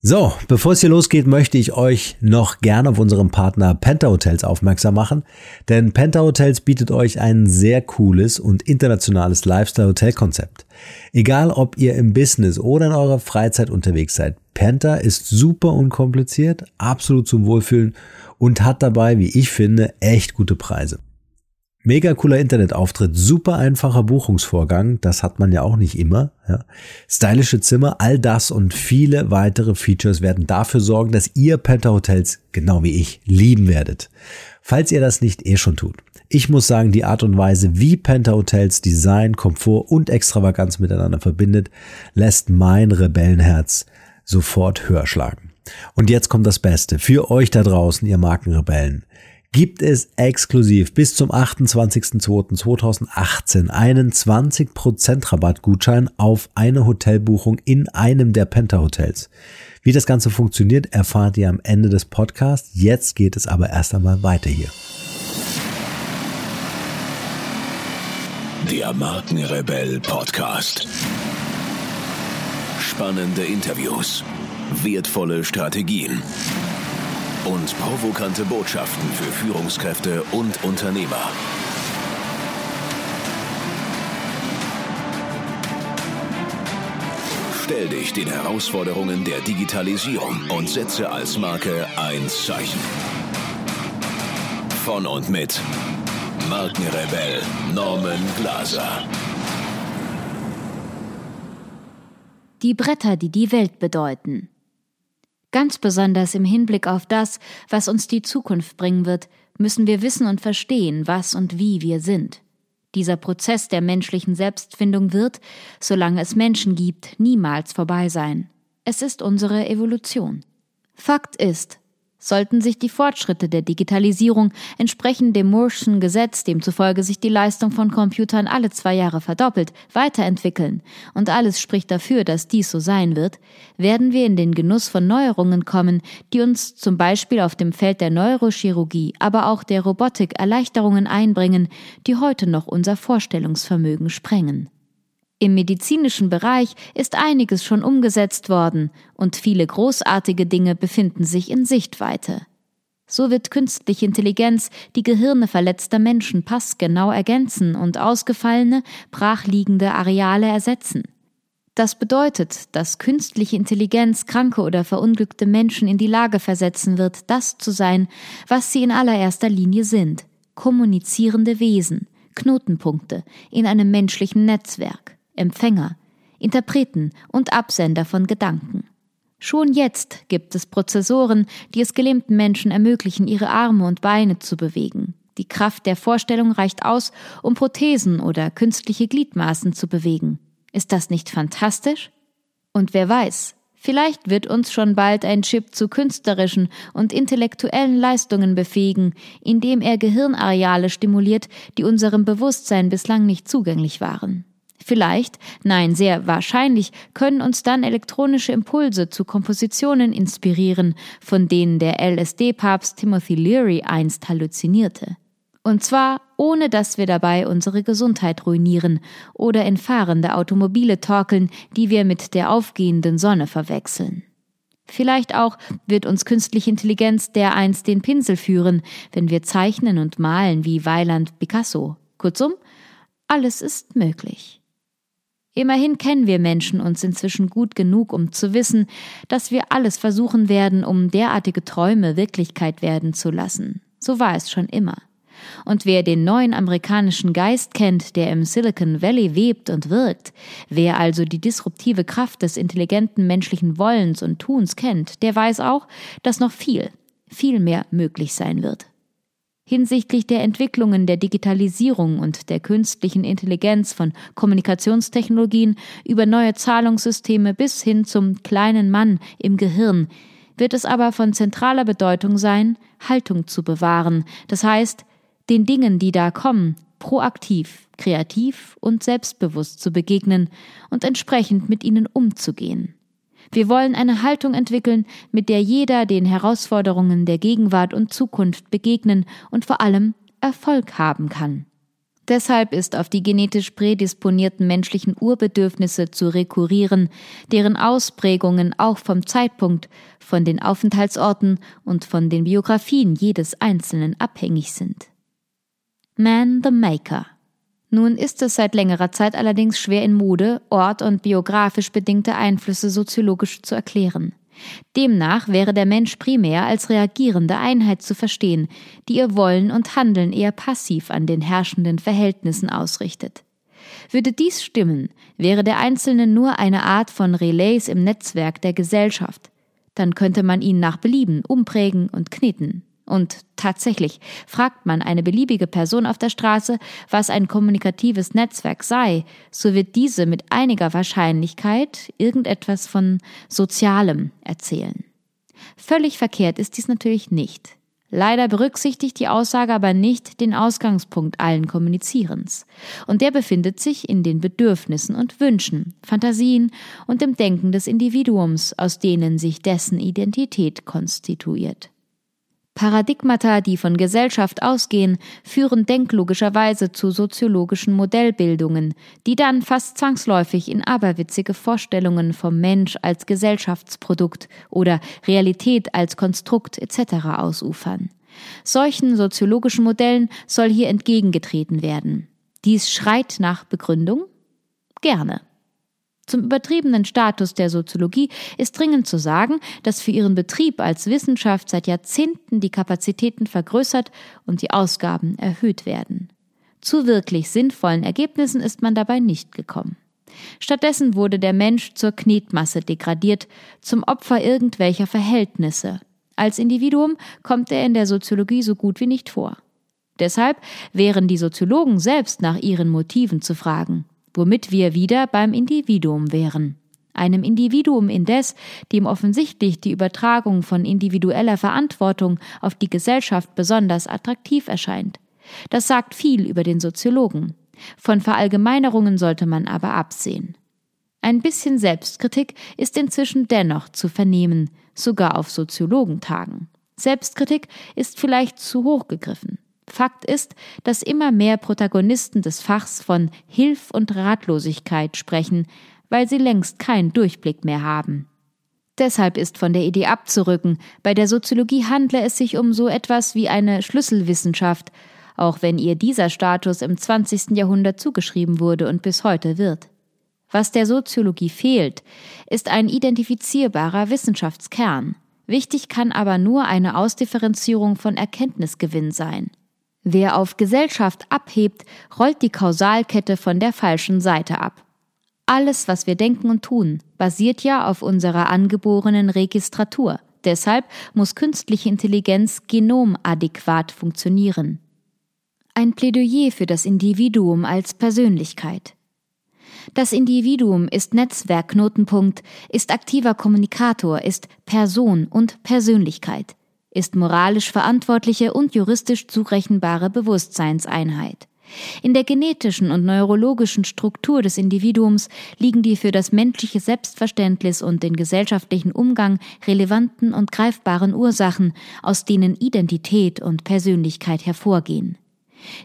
So, bevor es hier losgeht, möchte ich euch noch gerne auf unseren Partner Penta Hotels aufmerksam machen, denn Penta Hotels bietet euch ein sehr cooles und internationales Lifestyle-Hotel-Konzept. Egal, ob ihr im Business oder in eurer Freizeit unterwegs seid, Penta ist super unkompliziert, absolut zum Wohlfühlen und hat dabei, wie ich finde, echt gute Preise. Mega cooler Internetauftritt, super einfacher Buchungsvorgang, das hat man ja auch nicht immer. Ja. Stylische Zimmer, all das und viele weitere Features werden dafür sorgen, dass ihr Penta Hotels, genau wie ich, lieben werdet. Falls ihr das nicht eh schon tut. Ich muss sagen, die Art und Weise, wie Penta Hotels Design, Komfort und Extravaganz miteinander verbindet, lässt mein Rebellenherz sofort höher schlagen. Und jetzt kommt das Beste. Für euch da draußen, ihr Markenrebellen gibt es exklusiv bis zum 28.02.2018 einen 20% Rabattgutschein auf eine Hotelbuchung in einem der Penta Hotels. Wie das Ganze funktioniert, erfahrt ihr am Ende des Podcasts. Jetzt geht es aber erst einmal weiter hier. Der Markenrebell Podcast. Spannende Interviews, wertvolle Strategien und provokante Botschaften für Führungskräfte und Unternehmer. Stell dich den Herausforderungen der Digitalisierung und setze als Marke ein Zeichen. Von und mit Markenrebell Norman Glaser. Die Bretter, die die Welt bedeuten. Ganz besonders im Hinblick auf das, was uns die Zukunft bringen wird, müssen wir wissen und verstehen, was und wie wir sind. Dieser Prozess der menschlichen Selbstfindung wird, solange es Menschen gibt, niemals vorbei sein. Es ist unsere Evolution. Fakt ist, Sollten sich die Fortschritte der Digitalisierung entsprechend dem Moore'schen Gesetz, demzufolge sich die Leistung von Computern alle zwei Jahre verdoppelt, weiterentwickeln, und alles spricht dafür, dass dies so sein wird, werden wir in den Genuss von Neuerungen kommen, die uns zum Beispiel auf dem Feld der Neurochirurgie, aber auch der Robotik Erleichterungen einbringen, die heute noch unser Vorstellungsvermögen sprengen. Im medizinischen Bereich ist einiges schon umgesetzt worden und viele großartige Dinge befinden sich in Sichtweite. So wird künstliche Intelligenz die Gehirne verletzter Menschen passgenau ergänzen und ausgefallene, brachliegende Areale ersetzen. Das bedeutet, dass künstliche Intelligenz kranke oder verunglückte Menschen in die Lage versetzen wird, das zu sein, was sie in allererster Linie sind, kommunizierende Wesen, Knotenpunkte in einem menschlichen Netzwerk. Empfänger, Interpreten und Absender von Gedanken. Schon jetzt gibt es Prozessoren, die es gelähmten Menschen ermöglichen, ihre Arme und Beine zu bewegen. Die Kraft der Vorstellung reicht aus, um Prothesen oder künstliche Gliedmaßen zu bewegen. Ist das nicht fantastisch? Und wer weiß, vielleicht wird uns schon bald ein Chip zu künstlerischen und intellektuellen Leistungen befähigen, indem er Gehirnareale stimuliert, die unserem Bewusstsein bislang nicht zugänglich waren. Vielleicht, nein, sehr wahrscheinlich können uns dann elektronische Impulse zu Kompositionen inspirieren, von denen der LSD-Papst Timothy Leary einst halluzinierte. Und zwar ohne dass wir dabei unsere Gesundheit ruinieren oder in fahrende Automobile torkeln, die wir mit der aufgehenden Sonne verwechseln. Vielleicht auch wird uns künstliche Intelligenz dereinst den Pinsel führen, wenn wir zeichnen und malen wie Weiland Picasso. Kurzum, alles ist möglich. Immerhin kennen wir Menschen uns inzwischen gut genug, um zu wissen, dass wir alles versuchen werden, um derartige Träume Wirklichkeit werden zu lassen. So war es schon immer. Und wer den neuen amerikanischen Geist kennt, der im Silicon Valley webt und wirkt, wer also die disruptive Kraft des intelligenten menschlichen Wollens und Tuns kennt, der weiß auch, dass noch viel, viel mehr möglich sein wird hinsichtlich der Entwicklungen der Digitalisierung und der künstlichen Intelligenz von Kommunikationstechnologien über neue Zahlungssysteme bis hin zum kleinen Mann im Gehirn, wird es aber von zentraler Bedeutung sein, Haltung zu bewahren, das heißt, den Dingen, die da kommen, proaktiv, kreativ und selbstbewusst zu begegnen und entsprechend mit ihnen umzugehen. Wir wollen eine Haltung entwickeln, mit der jeder den Herausforderungen der Gegenwart und Zukunft begegnen und vor allem Erfolg haben kann. Deshalb ist auf die genetisch prädisponierten menschlichen Urbedürfnisse zu rekurrieren, deren Ausprägungen auch vom Zeitpunkt, von den Aufenthaltsorten und von den Biografien jedes Einzelnen abhängig sind. Man the Maker. Nun ist es seit längerer Zeit allerdings schwer in Mode, Ort und biografisch bedingte Einflüsse soziologisch zu erklären. Demnach wäre der Mensch primär als reagierende Einheit zu verstehen, die ihr Wollen und Handeln eher passiv an den herrschenden Verhältnissen ausrichtet. Würde dies stimmen, wäre der Einzelne nur eine Art von Relays im Netzwerk der Gesellschaft. Dann könnte man ihn nach Belieben umprägen und kneten. Und tatsächlich, fragt man eine beliebige Person auf der Straße, was ein kommunikatives Netzwerk sei, so wird diese mit einiger Wahrscheinlichkeit irgendetwas von Sozialem erzählen. Völlig verkehrt ist dies natürlich nicht. Leider berücksichtigt die Aussage aber nicht den Ausgangspunkt allen Kommunizierens. Und der befindet sich in den Bedürfnissen und Wünschen, Fantasien und dem Denken des Individuums, aus denen sich dessen Identität konstituiert. Paradigmata, die von Gesellschaft ausgehen, führen denklogischerweise zu soziologischen Modellbildungen, die dann fast zwangsläufig in aberwitzige Vorstellungen vom Mensch als Gesellschaftsprodukt oder Realität als Konstrukt etc. ausufern. Solchen soziologischen Modellen soll hier entgegengetreten werden. Dies schreit nach Begründung? Gerne. Zum übertriebenen Status der Soziologie ist dringend zu sagen, dass für ihren Betrieb als Wissenschaft seit Jahrzehnten die Kapazitäten vergrößert und die Ausgaben erhöht werden. Zu wirklich sinnvollen Ergebnissen ist man dabei nicht gekommen. Stattdessen wurde der Mensch zur Knetmasse degradiert, zum Opfer irgendwelcher Verhältnisse. Als Individuum kommt er in der Soziologie so gut wie nicht vor. Deshalb wären die Soziologen selbst nach ihren Motiven zu fragen womit wir wieder beim Individuum wären. Einem Individuum indes, dem offensichtlich die Übertragung von individueller Verantwortung auf die Gesellschaft besonders attraktiv erscheint. Das sagt viel über den Soziologen. Von Verallgemeinerungen sollte man aber absehen. Ein bisschen Selbstkritik ist inzwischen dennoch zu vernehmen, sogar auf Soziologentagen. Selbstkritik ist vielleicht zu hoch gegriffen. Fakt ist, dass immer mehr Protagonisten des Fachs von Hilf und Ratlosigkeit sprechen, weil sie längst keinen Durchblick mehr haben. Deshalb ist von der Idee abzurücken, bei der Soziologie handle es sich um so etwas wie eine Schlüsselwissenschaft, auch wenn ihr dieser Status im 20. Jahrhundert zugeschrieben wurde und bis heute wird. Was der Soziologie fehlt, ist ein identifizierbarer Wissenschaftskern. Wichtig kann aber nur eine Ausdifferenzierung von Erkenntnisgewinn sein. Wer auf Gesellschaft abhebt, rollt die Kausalkette von der falschen Seite ab. Alles, was wir denken und tun, basiert ja auf unserer angeborenen Registratur. Deshalb muss künstliche Intelligenz genomadäquat funktionieren. Ein Plädoyer für das Individuum als Persönlichkeit. Das Individuum ist Netzwerkknotenpunkt, ist aktiver Kommunikator, ist Person und Persönlichkeit ist moralisch verantwortliche und juristisch zurechenbare Bewusstseinseinheit. In der genetischen und neurologischen Struktur des Individuums liegen die für das menschliche Selbstverständnis und den gesellschaftlichen Umgang relevanten und greifbaren Ursachen, aus denen Identität und Persönlichkeit hervorgehen.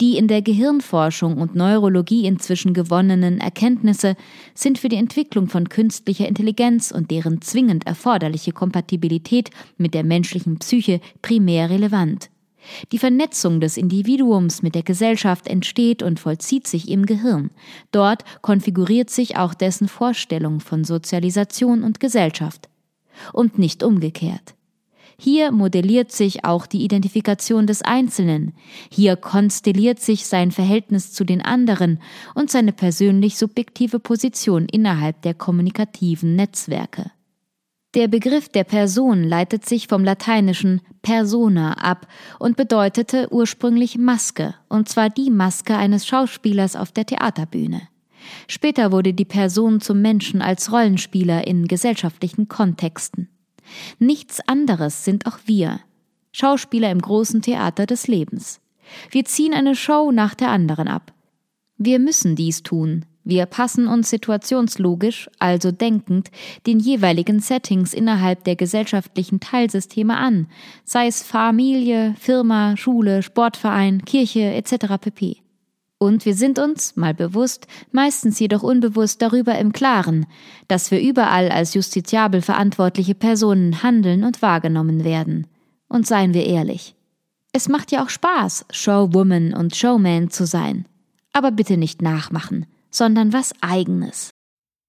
Die in der Gehirnforschung und Neurologie inzwischen gewonnenen Erkenntnisse sind für die Entwicklung von künstlicher Intelligenz und deren zwingend erforderliche Kompatibilität mit der menschlichen Psyche primär relevant. Die Vernetzung des Individuums mit der Gesellschaft entsteht und vollzieht sich im Gehirn. Dort konfiguriert sich auch dessen Vorstellung von Sozialisation und Gesellschaft. Und nicht umgekehrt. Hier modelliert sich auch die Identifikation des Einzelnen, hier konstelliert sich sein Verhältnis zu den anderen und seine persönlich subjektive Position innerhalb der kommunikativen Netzwerke. Der Begriff der Person leitet sich vom lateinischen persona ab und bedeutete ursprünglich Maske, und zwar die Maske eines Schauspielers auf der Theaterbühne. Später wurde die Person zum Menschen als Rollenspieler in gesellschaftlichen Kontexten. Nichts anderes sind auch wir, Schauspieler im großen Theater des Lebens. Wir ziehen eine Show nach der anderen ab. Wir müssen dies tun. Wir passen uns situationslogisch, also denkend, den jeweiligen Settings innerhalb der gesellschaftlichen Teilsysteme an, sei es Familie, Firma, Schule, Sportverein, Kirche etc. pp. Und wir sind uns, mal bewusst, meistens jedoch unbewusst darüber im Klaren, dass wir überall als justiziabel verantwortliche Personen handeln und wahrgenommen werden. Und seien wir ehrlich. Es macht ja auch Spaß, Showwoman und Showman zu sein. Aber bitte nicht nachmachen, sondern was eigenes.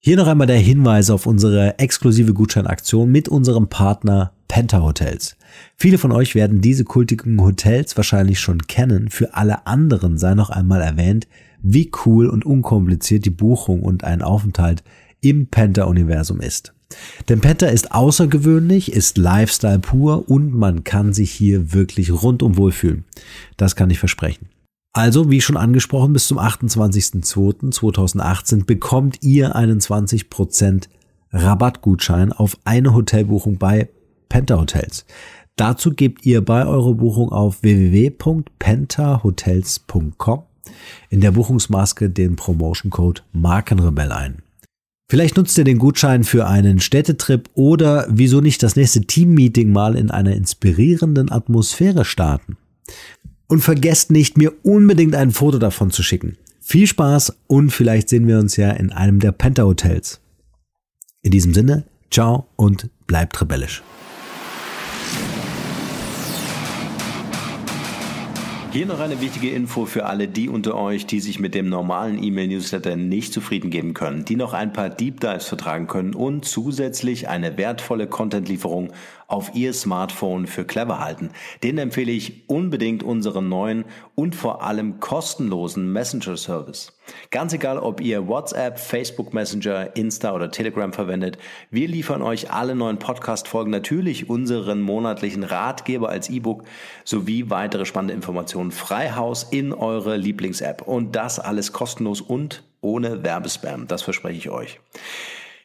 Hier noch einmal der Hinweis auf unsere exklusive Gutscheinaktion mit unserem Partner Penta Hotels. Viele von euch werden diese kultigen Hotels wahrscheinlich schon kennen. Für alle anderen sei noch einmal erwähnt, wie cool und unkompliziert die Buchung und ein Aufenthalt im Penta-Universum ist. Denn Penta ist außergewöhnlich, ist Lifestyle pur und man kann sich hier wirklich rundum wohlfühlen. Das kann ich versprechen. Also, wie schon angesprochen, bis zum 28.02.2018 bekommt ihr einen 20% Rabattgutschein auf eine Hotelbuchung bei Penta Hotels. Dazu gebt ihr bei eurer Buchung auf www.pentahotels.com in der Buchungsmaske den Promotion Code Markenrebell ein. Vielleicht nutzt ihr den Gutschein für einen Städtetrip oder wieso nicht das nächste Teammeeting mal in einer inspirierenden Atmosphäre starten. Und vergesst nicht, mir unbedingt ein Foto davon zu schicken. Viel Spaß und vielleicht sehen wir uns ja in einem der Penta Hotels. In diesem Sinne, ciao und bleibt rebellisch. Hier noch eine wichtige Info für alle die unter euch, die sich mit dem normalen E-Mail-Newsletter nicht zufrieden geben können, die noch ein paar Deep Dives vertragen können und zusätzlich eine wertvolle Content-Lieferung auf Ihr Smartphone für clever halten. Den empfehle ich unbedingt unseren neuen und vor allem kostenlosen Messenger-Service. Ganz egal, ob ihr WhatsApp, Facebook Messenger, Insta oder Telegram verwendet, wir liefern euch alle neuen Podcast-Folgen, natürlich unseren monatlichen Ratgeber als E-Book sowie weitere spannende Informationen frei Haus in eure Lieblings-App. Und das alles kostenlos und ohne Werbespam. Das verspreche ich euch.